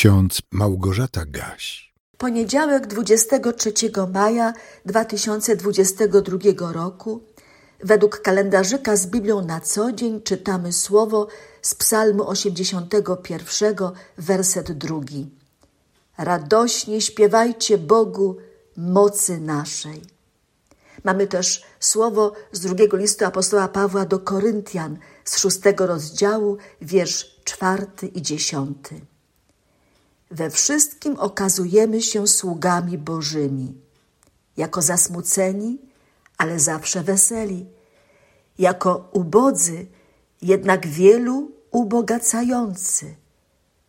ksiądz Małgorzata Gaś. Poniedziałek 23 maja 2022 roku według kalendarzyka z Biblią na co dzień czytamy słowo z Psalmu 81, werset drugi. Radośnie śpiewajcie Bogu mocy naszej. Mamy też słowo z drugiego listu apostoła Pawła do Koryntian z szóstego rozdziału, wiersz czwarty i dziesiąty. We wszystkim okazujemy się sługami Bożymi, jako zasmuceni, ale zawsze weseli, jako ubodzy, jednak wielu ubogacający,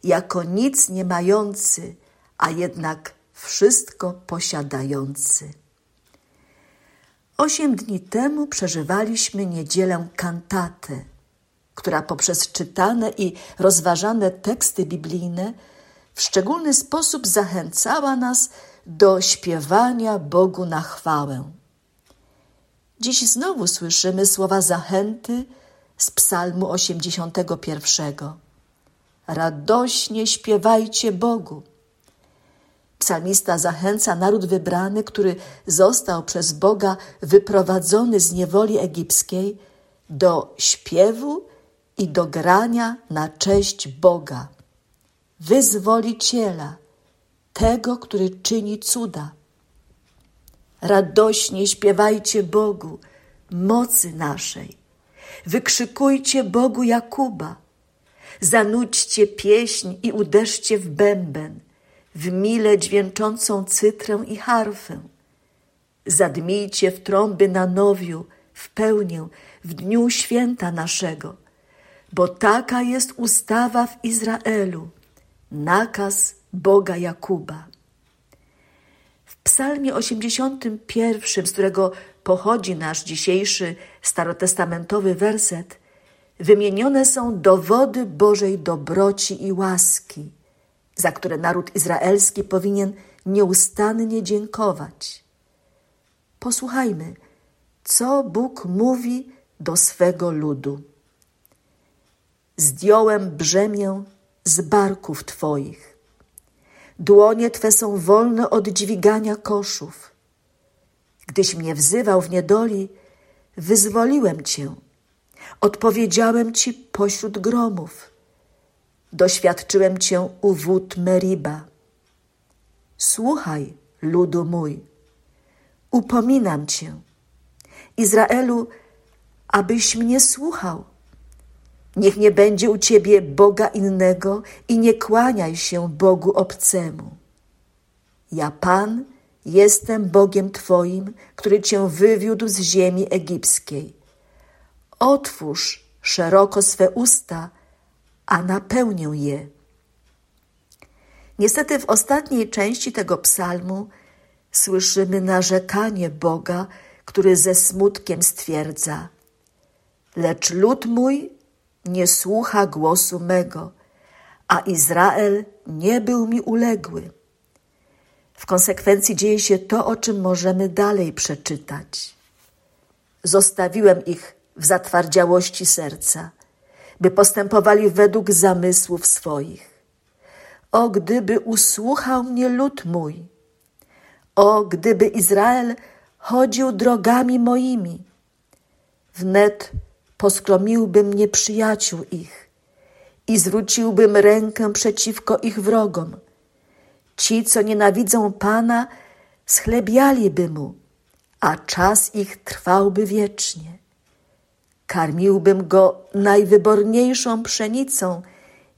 jako nic nie mający, a jednak wszystko posiadający. Osiem dni temu przeżywaliśmy niedzielę kantatę, która poprzez czytane i rozważane teksty biblijne w szczególny sposób zachęcała nas do śpiewania Bogu na chwałę. Dziś znowu słyszymy słowa zachęty z Psalmu 81. Radośnie śpiewajcie Bogu. Psalmista zachęca naród wybrany, który został przez Boga wyprowadzony z niewoli egipskiej, do śpiewu i do grania na cześć Boga, wyzwoliciela, tego, który czyni cuda. Radośnie śpiewajcie Bogu, mocy naszej. Wykrzykujcie Bogu Jakuba. Zanudźcie pieśń i uderzcie w bęben – w mile dźwięczącą cytrę i harfę. Zadmijcie w trąby na nowiu, w pełnię, w dniu święta naszego, bo taka jest ustawa w Izraelu, nakaz Boga Jakuba. W psalmie 81, z którego pochodzi nasz dzisiejszy starotestamentowy werset, wymienione są dowody Bożej dobroci i łaski – za które naród izraelski powinien nieustannie dziękować. Posłuchajmy, co Bóg mówi do swego ludu. Zdjąłem brzemię z barków Twoich. Dłonie Twe są wolne od dźwigania koszów. Gdyś mnie wzywał w niedoli, wyzwoliłem Cię. Odpowiedziałem Ci pośród gromów doświadczyłem Cię u wód Meriba. Słuchaj, ludu mój, upominam Cię, Izraelu, abyś mnie słuchał. Niech nie będzie u Ciebie Boga innego i nie kłaniaj się Bogu obcemu. Ja, Pan, jestem Bogiem Twoim, który Cię wywiódł z ziemi egipskiej. Otwórz szeroko swe usta, a napełnię je. Niestety w ostatniej części tego psalmu słyszymy narzekanie Boga, który ze smutkiem stwierdza: Lecz lud mój nie słucha głosu mego, a Izrael nie był mi uległy. W konsekwencji dzieje się to, o czym możemy dalej przeczytać. Zostawiłem ich w zatwardziałości serca by postępowali według zamysłów swoich. O, gdyby usłuchał mnie lud mój, o, gdyby Izrael chodził drogami moimi, wnet poskromiłbym nieprzyjaciół ich i zwróciłbym rękę przeciwko ich wrogom. Ci, co nienawidzą Pana, schlebialiby Mu, a czas ich trwałby wiecznie. Karmiłbym go najwyborniejszą pszenicą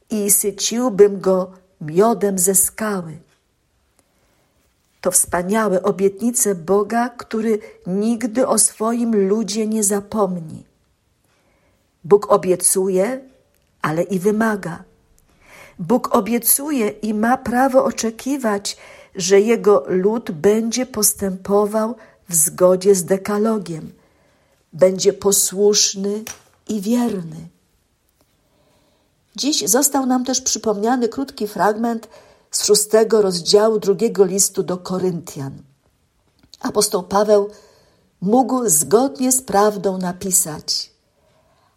i syciłbym go miodem ze skały. To wspaniałe obietnice Boga, który nigdy o swoim ludzie nie zapomni. Bóg obiecuje, ale i wymaga. Bóg obiecuje i ma prawo oczekiwać, że jego lud będzie postępował w zgodzie z dekalogiem – będzie posłuszny i wierny. Dziś został nam też przypomniany krótki fragment z szóstego rozdziału drugiego listu do Koryntian. Apostoł Paweł mógł zgodnie z prawdą napisać,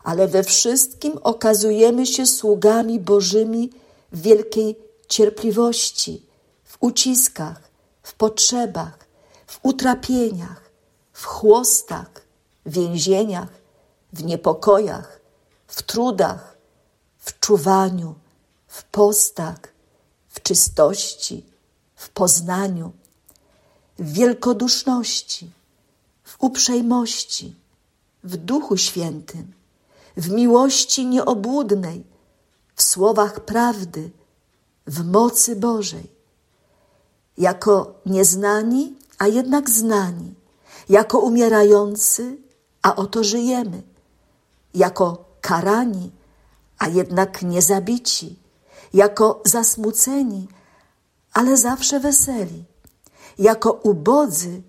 ale we wszystkim okazujemy się sługami Bożymi w wielkiej cierpliwości, w uciskach, w potrzebach, w utrapieniach, w chłostach, więzieniach, w niepokojach, w trudach, w czuwaniu, w postach, w czystości, w poznaniu, w wielkoduszności, w uprzejmości, w Duchu Świętym, w miłości nieobłudnej, w słowach prawdy, w mocy Bożej. Jako nieznani, a jednak znani, jako umierający, a oto żyjemy, jako karani, a jednak niezabici, jako zasmuceni, ale zawsze weseli, jako ubodzy,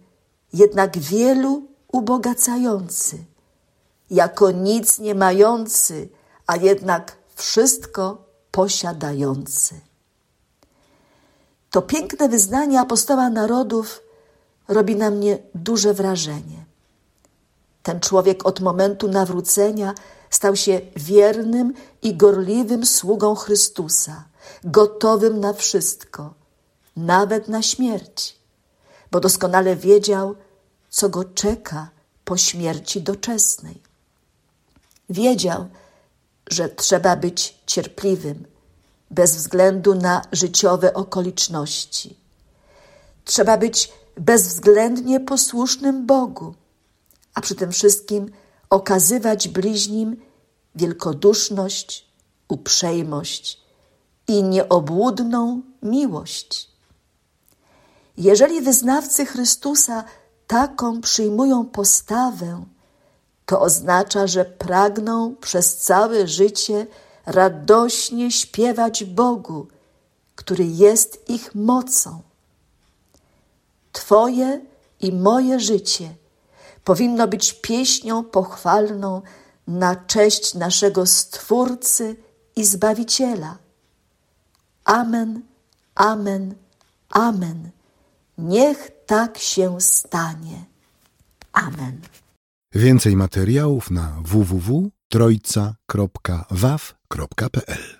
jednak wielu ubogacający, jako nic nie mający, a jednak wszystko posiadający. To piękne wyznanie apostoła narodów robi na mnie duże wrażenie. Ten człowiek od momentu nawrócenia stał się wiernym i gorliwym sługą Chrystusa, gotowym na wszystko, nawet na śmierć, bo doskonale wiedział, co go czeka po śmierci doczesnej. Wiedział, że trzeba być cierpliwym, bez względu na życiowe okoliczności. Trzeba być bezwzględnie posłusznym Bogu, a przy tym wszystkim okazywać bliźnim wielkoduszność, uprzejmość i nieobłudną miłość. Jeżeli wyznawcy Chrystusa taką przyjmują postawę, to oznacza, że pragną przez całe życie radośnie śpiewać Bogu, który jest ich mocą. Twoje i moje życie powinno być pieśnią pochwalną na cześć naszego Stwórcy i Zbawiciela. Amen, amen, amen. Niech tak się stanie. Amen. Więcej materiałów na www.trojca.waw.pl